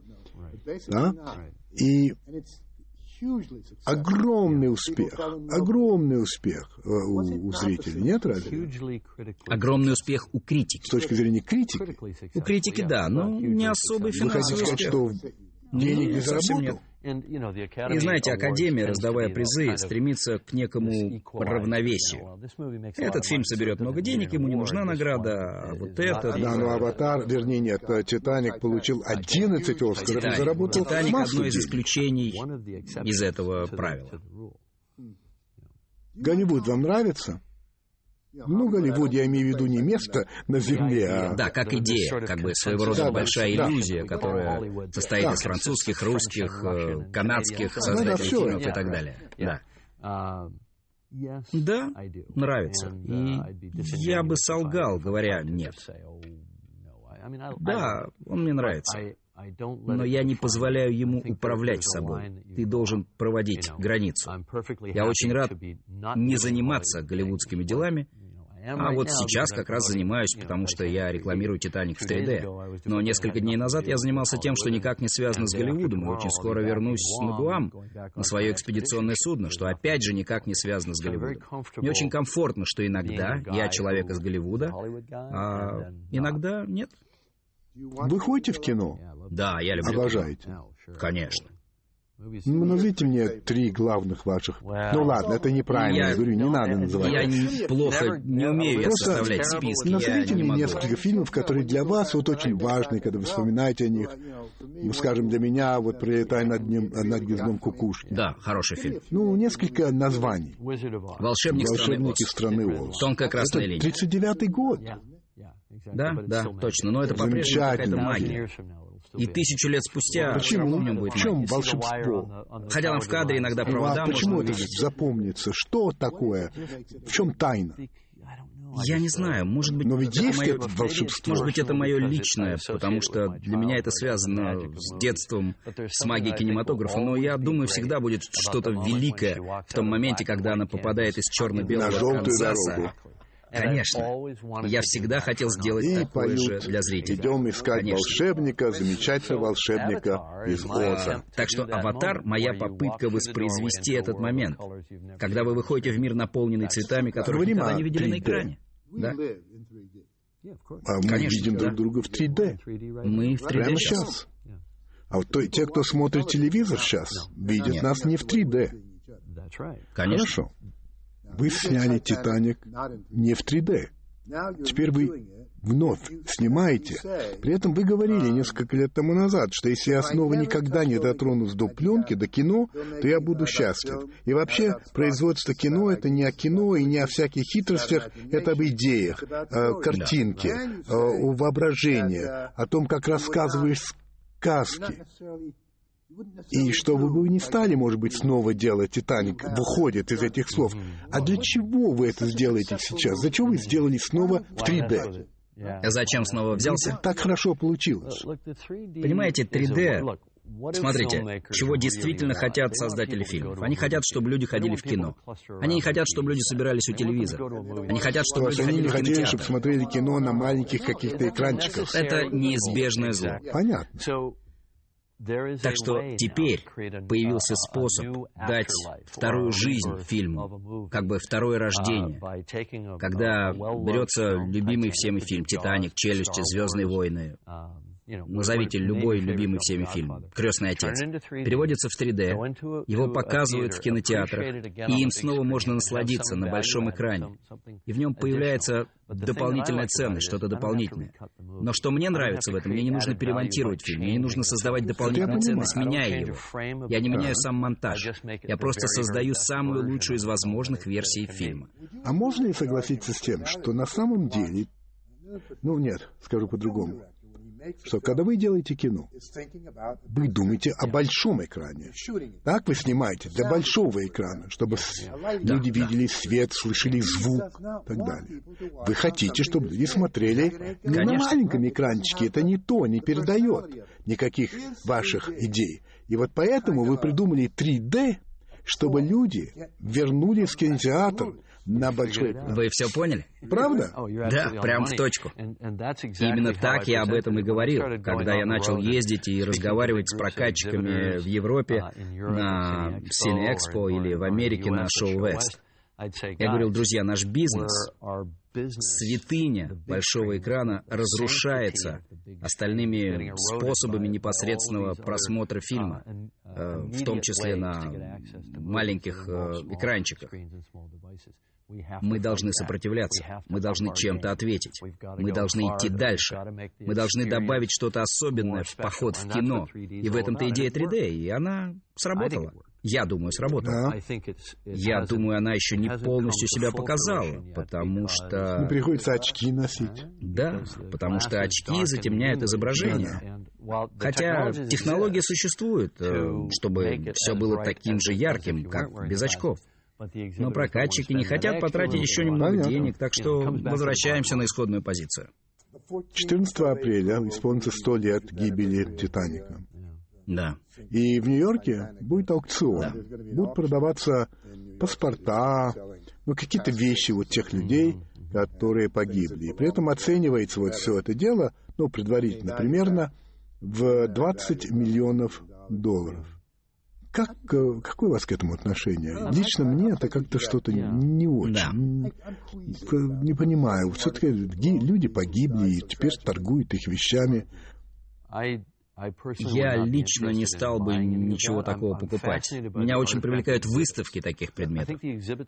Speaker 2: Да? И огромный успех, огромный успех э, у, у зрителей, нет разве?
Speaker 3: огромный успех у
Speaker 2: С
Speaker 3: критики.
Speaker 2: точки зрения критики.
Speaker 3: У критики, да, но не особый
Speaker 2: Вы хотите
Speaker 3: финансовый
Speaker 2: сказать,
Speaker 3: успех.
Speaker 2: что Денег не заработал?
Speaker 3: И знаете, Академия, раздавая призы, стремится к некому равновесию. Этот фильм соберет много денег, ему не нужна награда, а вот это...
Speaker 2: Да, но «Аватар», вернее, нет, «Титаник» получил 11 «Оскаров» и заработал
Speaker 3: «Титаник» — одно из исключений из этого правила.
Speaker 2: Голливуд вам нравится? Ну, Голливуд, я имею в виду не место на Земле, а...
Speaker 3: Да, как идея, как бы своего рода да, большая да. иллюзия, которая состоит да. из французских, русских, э, канадских создателей да, фильмов и так далее. Да. Да, нравится. И я бы солгал, говоря «нет». Да, он мне нравится. Но я не позволяю ему управлять собой. Ты должен проводить границу. Я очень рад не заниматься голливудскими делами, а вот сейчас как раз занимаюсь, потому что я рекламирую «Титаник» в 3D. Но несколько дней назад я занимался тем, что никак не связано с Голливудом, и очень скоро вернусь на Гуам, на свое экспедиционное судно, что опять же никак не связано с Голливудом. Мне очень комфортно, что иногда я человек из Голливуда, а иногда нет.
Speaker 2: Вы ходите в кино?
Speaker 3: Да, я люблю
Speaker 2: Обожаете?
Speaker 3: Конечно.
Speaker 2: Ну, назовите мне три главных ваших. Ну ладно, это неправильно, я, говорю, не надо называть.
Speaker 3: Я плохо не умею Просто составлять списки.
Speaker 2: Назовите мне
Speaker 3: не
Speaker 2: несколько фильмов, которые для вас вот очень важны, когда вы вспоминаете о них. Ну, скажем, для меня вот «Прилетай над, днем, над гнездом кукушки».
Speaker 3: Да, хороший фильм.
Speaker 2: Ну, несколько названий.
Speaker 3: «Волшебник
Speaker 2: Волшебники страны
Speaker 3: Оз». «Тонкая красная линия».
Speaker 2: 39-й год.
Speaker 3: Да, да, точно. Но это по-прежнему какая-то магия. И тысячу лет спустя
Speaker 2: почему?
Speaker 3: в нем будет
Speaker 2: В чем волшебство?
Speaker 3: Хотя нам в кадре иногда провода
Speaker 2: а почему
Speaker 3: это
Speaker 2: запомнится? Что такое? В чем тайна?
Speaker 3: Я не знаю, может быть,
Speaker 2: Но ведь
Speaker 3: это
Speaker 2: есть
Speaker 3: мое,
Speaker 2: это волшебство.
Speaker 3: Может быть, это мое личное, потому что для меня это связано с детством, с магией кинематографа, но я думаю, всегда будет что-то великое в том моменте, когда она попадает из черно-белого Канзаса Конечно. Я всегда хотел сделать
Speaker 2: и
Speaker 3: такое
Speaker 2: поют,
Speaker 3: же для зрителей.
Speaker 2: Идем искать Конечно. волшебника, замечательного волшебника из Оза.
Speaker 3: Так что «Аватар» — моя попытка воспроизвести этот момент, когда вы выходите в мир, наполненный цветами, которые вы никогда не видели на экране. Да?
Speaker 2: А мы Конечно, видим друг друга в 3D.
Speaker 3: Мы в 3D
Speaker 2: Прямо сейчас. А вот то, те, кто смотрит телевизор сейчас, видят Нет. нас не в 3D.
Speaker 3: Конечно.
Speaker 2: Хорошо. Вы сняли «Титаник» не в 3D. Теперь вы вновь снимаете. При этом вы говорили несколько лет тому назад, что если я снова никогда не дотронусь до пленки, до кино, то я буду счастлив. И вообще, производство кино — это не о кино и не о всяких хитростях, это об идеях, о картинке, о воображении, о том, как рассказываешь сказки. И что вы не стали, может быть, снова делать «Титаник» выходит из этих слов. А для чего вы это сделаете сейчас? Зачем вы сделали снова в 3D?
Speaker 3: Зачем снова взялся?
Speaker 2: Так хорошо получилось.
Speaker 3: Понимаете, 3D Смотрите, чего действительно хотят создатели фильмов. Они хотят, чтобы люди ходили в кино. Они не хотят, чтобы люди собирались у телевизора. Они хотят, чтобы люди ходили
Speaker 2: в
Speaker 3: кинотеатр.
Speaker 2: чтобы смотрели кино на маленьких каких-то экранчиках.
Speaker 3: Это неизбежное зло.
Speaker 2: Понятно.
Speaker 3: Так что теперь появился способ дать вторую жизнь фильму, как бы второе рождение, когда берется любимый всеми фильм «Титаник», «Челюсти», «Звездные войны», Назовите любой любимый всеми фильм «Крестный отец». Переводится в 3D, его показывают в кинотеатрах, и им снова можно насладиться на большом экране. И в нем появляется дополнительная ценность, что-то дополнительное. Но что мне нравится в этом, мне не нужно перемонтировать фильм, мне не нужно создавать дополнительную ценность, меняя его. Я не меняю сам монтаж. Я просто создаю самую лучшую из возможных версий фильма.
Speaker 2: А можно ли согласиться с тем, что на самом деле... Ну нет, скажу по-другому что когда вы делаете кино, вы думаете о большом экране. Так вы снимаете для большого экрана, чтобы люди видели свет, слышали звук и так далее. Вы хотите, чтобы люди смотрели не на маленьком экранчике. Это не то, не передает никаких ваших идей. И вот поэтому вы придумали 3D, чтобы люди вернулись в кинотеатр, на большой.
Speaker 3: Вы все поняли?
Speaker 2: Правда?
Speaker 3: Да, прям в точку. Именно так я об этом и говорил, когда я начал ездить и разговаривать с прокатчиками в Европе на Cine Expo или в Америке на Show West. Я говорил, друзья, наш бизнес, святыня большого экрана разрушается остальными способами непосредственного просмотра фильма, э, в том числе на маленьких э, экранчиках. Мы должны сопротивляться, мы должны чем-то ответить, мы должны идти дальше, мы должны добавить что-то особенное в поход в кино. И в этом-то идея 3D, и она сработала. Я думаю, сработала. Я думаю, она еще не полностью себя показала, потому что...
Speaker 2: Не приходится очки носить.
Speaker 3: Да, потому что очки затемняют изображение. Хотя технология существует, э, чтобы все было таким же ярким, как без очков. Но прокатчики не хотят потратить еще немного Понятно. денег, так что возвращаемся на исходную позицию.
Speaker 2: 14 апреля исполнится 100 лет гибели «Титаника».
Speaker 3: Да.
Speaker 2: И в Нью-Йорке будет аукцион. Да. Будут продаваться паспорта, ну, какие-то вещи вот тех людей, которые погибли. И при этом оценивается вот все это дело, ну, предварительно, примерно в 20 миллионов долларов. Как, э, какое у вас к этому отношение? Лично мне это как-то что-то не очень. Да. Не понимаю. Все-таки люди погибли и теперь торгуют их вещами.
Speaker 3: Я лично не стал бы ничего такого покупать. Меня очень привлекают выставки таких предметов.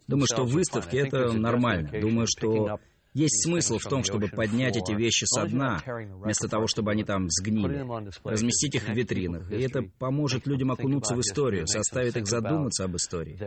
Speaker 3: Думаю, что выставки — это нормально. Думаю, что есть смысл в том, чтобы поднять эти вещи со дна, вместо того, чтобы они там сгнили, разместить их в витринах. И это поможет людям окунуться в историю, заставит их задуматься об истории,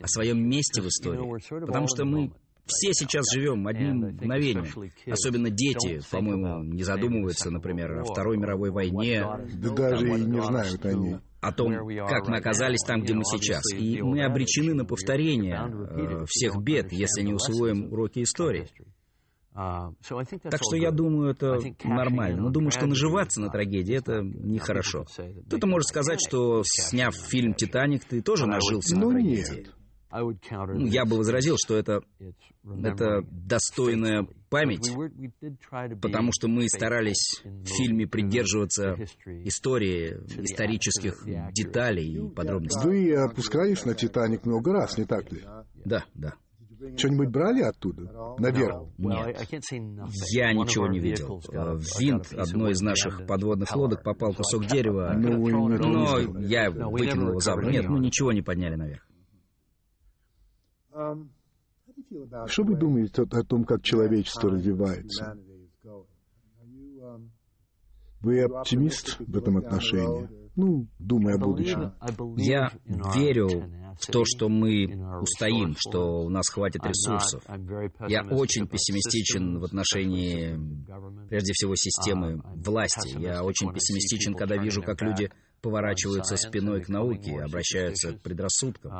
Speaker 3: о своем месте в истории. Потому что мы все сейчас живем одним мгновением. Особенно дети, по-моему, не задумываются, например, о Второй мировой войне.
Speaker 2: Да даже и не знают они
Speaker 3: о том, как мы оказались там, где мы сейчас. И мы обречены на повторение э, всех бед, если не усвоим уроки истории. Так что я думаю, это нормально. Но думаю, что наживаться на трагедии — это нехорошо. Кто-то может сказать, что, сняв фильм «Титаник», ты тоже нажился на трагедии. Ну, я бы возразил, что это, это достойная память, потому что мы старались в фильме придерживаться истории, исторических деталей и подробностей.
Speaker 2: Вы опускались на «Титаник» много раз, не так ли?
Speaker 3: Да, да.
Speaker 2: Что-нибудь брали оттуда? Наверх?
Speaker 3: Нет. Я ничего не видел. винт одной из наших подводных лодок попал кусок дерева, ну, но я выкинул его за борт. Нет, мы ничего не подняли наверх.
Speaker 2: Что вы думаете о том, как человечество развивается? Вы оптимист в этом отношении? Ну, думая о будущем.
Speaker 3: Я верю в то, что мы устоим, что у нас хватит ресурсов. Я очень пессимистичен в отношении, прежде всего, системы власти. Я очень пессимистичен, когда вижу, как люди поворачиваются спиной к науке, обращаются к предрассудкам.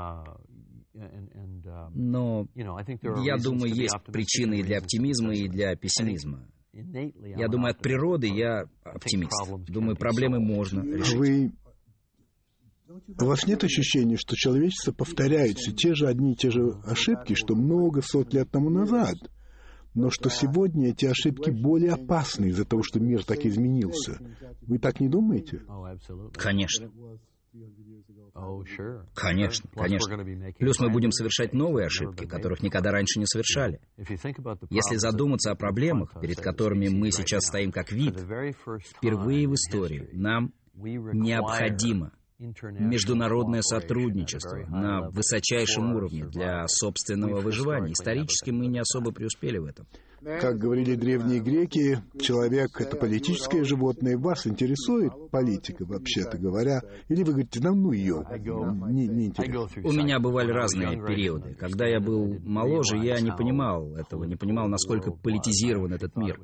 Speaker 3: Um, Но я думаю, есть причины и для оптимизма, и для пессимизма. Я думаю, от природы я оптимист. Думаю, проблемы можно решить.
Speaker 2: Вы... У вас нет ощущения, что человечество повторяет все те же одни и те же ошибки, что много сот лет тому назад? но что сегодня эти ошибки более опасны из-за того, что мир так изменился. Вы так не думаете?
Speaker 3: Конечно. Конечно, конечно. Плюс мы будем совершать новые ошибки, которых никогда раньше не совершали. Если задуматься о проблемах, перед которыми мы сейчас стоим как вид, впервые в истории нам необходимо международное сотрудничество на высочайшем уровне для собственного выживания. Исторически мы не особо преуспели в этом.
Speaker 2: Как говорили древние греки, человек — это политическое животное. Вас интересует политика, вообще-то говоря? Или вы говорите, нам ну ее, не, не интересно?
Speaker 3: У меня бывали разные периоды. Когда я был моложе, я не понимал этого, не понимал, насколько политизирован этот мир.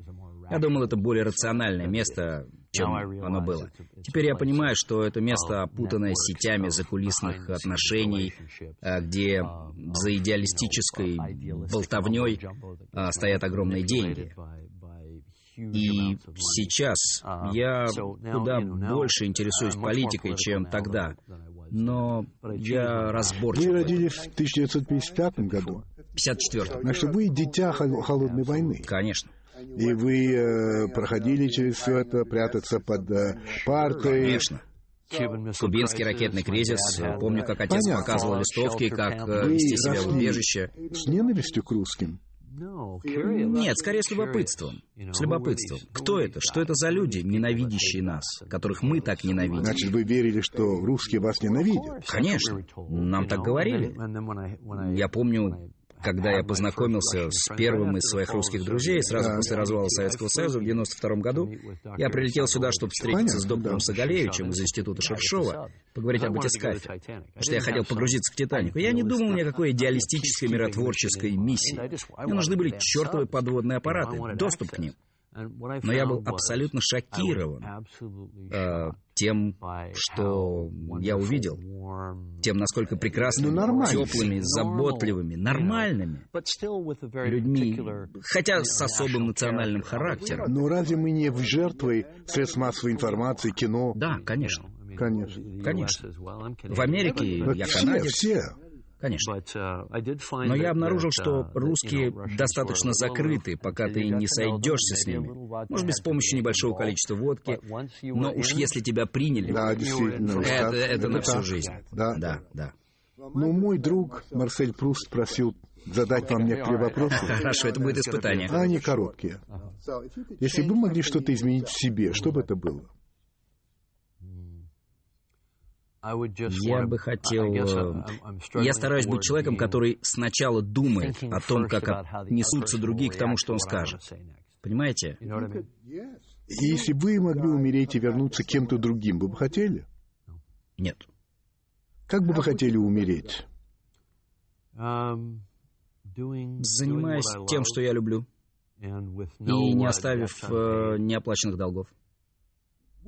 Speaker 3: Я думал, это более рациональное место, чем оно было. Теперь я понимаю, что это место, опутанное сетями закулисных отношений, а, где за идеалистической болтовней а, стоят огромные деньги. И сейчас я куда больше интересуюсь политикой, чем тогда. Но я разборчив.
Speaker 2: Вы родились в 1955 году?
Speaker 3: 54
Speaker 2: Значит, вы дитя холодной войны.
Speaker 3: Конечно.
Speaker 2: И вы э, проходили через все это, прятаться под э, партой.
Speaker 3: Конечно. Кубинский ракетный кризис. Помню, как отец Понятно. показывал листовки, как э, вести себя в убежище.
Speaker 2: С ненавистью к русским?
Speaker 3: Нет, скорее с любопытством. С любопытством. Кто это? Что это за люди, ненавидящие нас, которых мы так ненавидим?
Speaker 2: Значит, вы верили, что русские вас ненавидят?
Speaker 3: Конечно. Нам так говорили. Я помню, когда я познакомился с первым из своих русских друзей сразу после развала Советского Союза в 92 году, я прилетел сюда, чтобы встретиться с доктором Сагалевичем из Института Шершова, поговорить об батискафе, потому что я хотел погрузиться к «Титанику». Я не думал ни о какой идеалистической миротворческой миссии. Мне нужны были чертовы подводные аппараты, доступ к ним. Но я был абсолютно шокирован э, тем, что я увидел, тем, насколько прекрасными, ну, теплыми, заботливыми, нормальными людьми, хотя с особым национальным характером.
Speaker 2: Но разве мы не в жертвы средств массовой информации, кино?
Speaker 3: Да, конечно.
Speaker 2: Конечно.
Speaker 3: Конечно. В Америке я канадец.
Speaker 2: Все,
Speaker 3: Конечно. Uh, Но я обнаружил, что uh, русские достаточно закрыты, пока ты не сойдешься с ними. Может быть, с помощью небольшого количества водки. Но уж если тебя приняли,
Speaker 2: да, действительно,
Speaker 3: это, это на всю жизнь.
Speaker 2: Да,
Speaker 3: да. да.
Speaker 2: Ну, мой друг Марсель Пруст просил задать вам некоторые вопросы.
Speaker 3: Хорошо, это будет испытание.
Speaker 2: А они короткие. Если бы вы могли что-то изменить в себе, что бы это было?
Speaker 3: Я бы хотел... Э, я стараюсь быть человеком, который сначала думает о том, как отнесутся другие к тому, что он скажет. Понимаете?
Speaker 2: И если бы вы могли умереть и вернуться кем-то другим, вы бы хотели?
Speaker 3: Нет.
Speaker 2: Как бы вы хотели умереть?
Speaker 3: Um, Занимаясь тем, что я люблю, и не оставив э, неоплаченных долгов.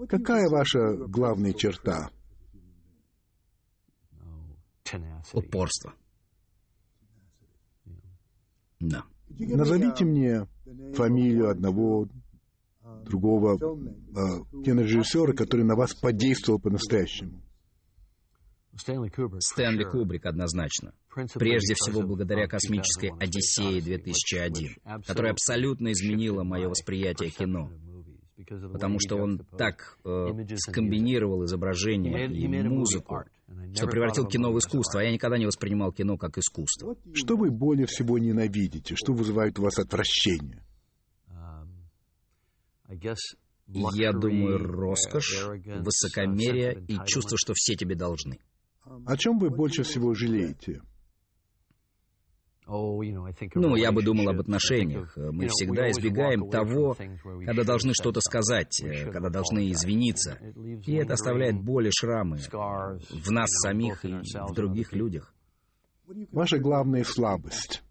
Speaker 2: Какая ваша главная черта?
Speaker 3: Упорство. Да.
Speaker 2: Назовите мне фамилию одного другого э, кинорежиссера, который на вас подействовал по-настоящему.
Speaker 3: Стэнли Кубрик, однозначно. Прежде всего благодаря космической «Одиссее 2001», которая абсолютно изменила мое восприятие кино потому что он так э, скомбинировал изображение и музыку, что превратил кино в искусство, а я никогда не воспринимал кино как искусство.
Speaker 2: Что вы более всего ненавидите? Что вызывает у вас отвращение?
Speaker 3: Я думаю, роскошь, высокомерие и чувство, что все тебе должны.
Speaker 2: О чем вы больше всего жалеете?
Speaker 3: Ну, я бы думал об отношениях. Мы всегда избегаем того, когда должны что-то сказать, э, когда должны извиниться. И это оставляет боли, шрамы в нас самих и в других людях.
Speaker 2: Ваша главная слабость?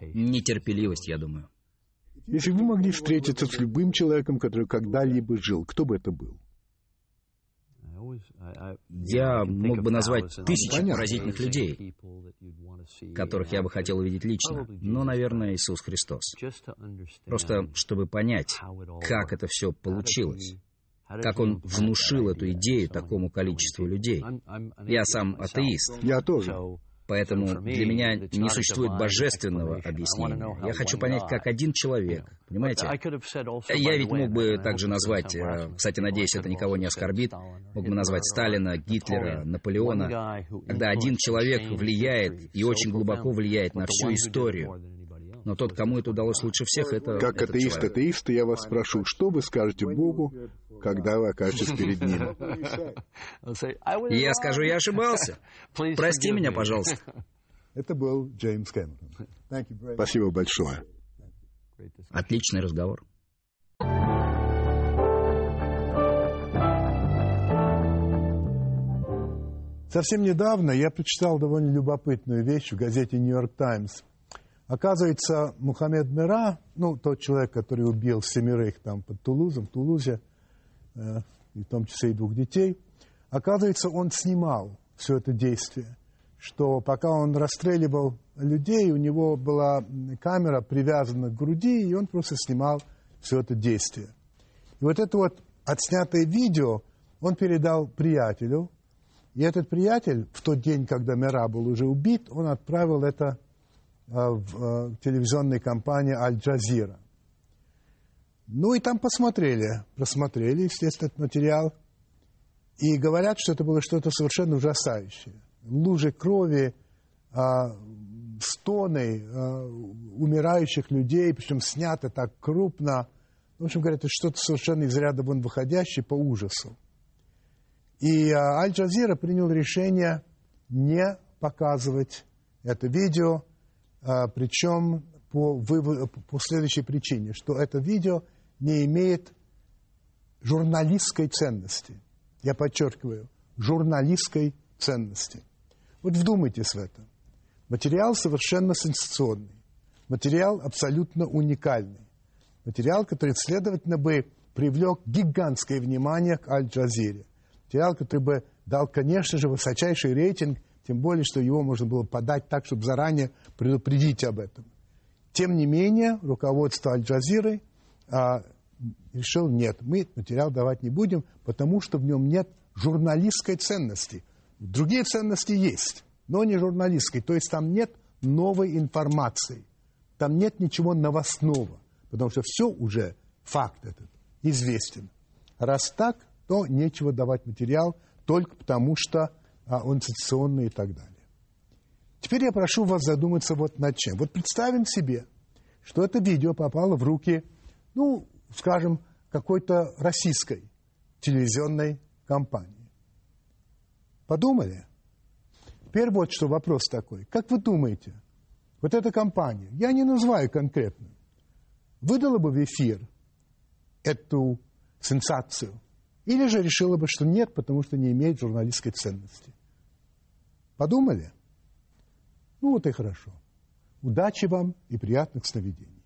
Speaker 3: Нетерпеливость, я думаю.
Speaker 2: Если вы могли встретиться с любым человеком, который когда-либо жил, кто бы это был?
Speaker 3: Я мог бы назвать тысячи поразительных людей, которых я бы хотел увидеть лично, но, наверное, Иисус Христос. Просто чтобы понять, как это все получилось, как Он внушил эту идею такому количеству людей. Я сам атеист.
Speaker 2: Я тоже.
Speaker 3: Поэтому для меня не существует божественного объяснения. Я хочу понять, как один человек, понимаете? Я ведь мог бы также назвать, кстати, надеюсь, это никого не оскорбит, мог бы назвать Сталина, Гитлера, Наполеона, когда один человек влияет и очень глубоко влияет на всю историю. Но тот, кому это удалось лучше всех, это...
Speaker 2: Как атеист атеиста, я вас спрошу, что вы скажете Богу, когда вы окажетесь перед ним?
Speaker 3: Я скажу, я ошибался. Прости меня, пожалуйста.
Speaker 2: Это был Джеймс Кэмерон. Спасибо большое.
Speaker 3: Отличный разговор.
Speaker 1: Совсем недавно я прочитал довольно любопытную вещь в газете «Нью-Йорк Таймс». Оказывается, Мухаммед Мира, ну, тот человек, который убил семерых там под Тулузом, в Тулузе, э, в том числе и двух детей, оказывается, он снимал все это действие, что пока он расстреливал людей, у него была камера привязана к груди, и он просто снимал все это действие. И вот это вот отснятое видео он передал приятелю, и этот приятель в тот день, когда Мера был уже убит, он отправил это Э, в э, телевизионной компании «Аль-Джазира». Ну и там посмотрели, просмотрели, естественно, этот материал. И говорят, что это было что-то совершенно ужасающее. Лужи крови, а, стоны а, умирающих людей, причем снято так крупно. В общем, говорят, это что-то совершенно из ряда вон выходящее по ужасу. И а, Аль-Джазира принял решение не показывать это видео, а, причем по, по следующей причине, что это видео не имеет журналистской ценности. Я подчеркиваю, журналистской ценности. Вот вдумайтесь в это. Материал совершенно сенсационный. Материал абсолютно уникальный. Материал, который, следовательно, бы привлек гигантское внимание к Аль-Джазире. Материал, который бы дал, конечно же, высочайший рейтинг, тем более, что его можно было подать так, чтобы заранее предупредить об этом. Тем не менее, руководство Аль-Джазиры а, решил, нет, мы материал давать не будем, потому что в нем нет журналистской ценности. Другие ценности есть, но не журналистской. То есть там нет новой информации, там нет ничего новостного, потому что все уже, факт этот, известен. Раз так, то нечего давать материал только потому, что а, он сенсационный и так далее. Теперь я прошу вас задуматься вот над чем. Вот представим себе, что это видео попало в руки, ну, скажем, какой-то российской телевизионной компании. Подумали? Теперь вот что вопрос такой. Как вы думаете, вот эта компания, я не называю конкретно, выдала бы в эфир эту сенсацию? Или же решила бы, что нет, потому что не имеет журналистской ценности? Подумали? Ну вот и хорошо. Удачи вам и приятных сновидений.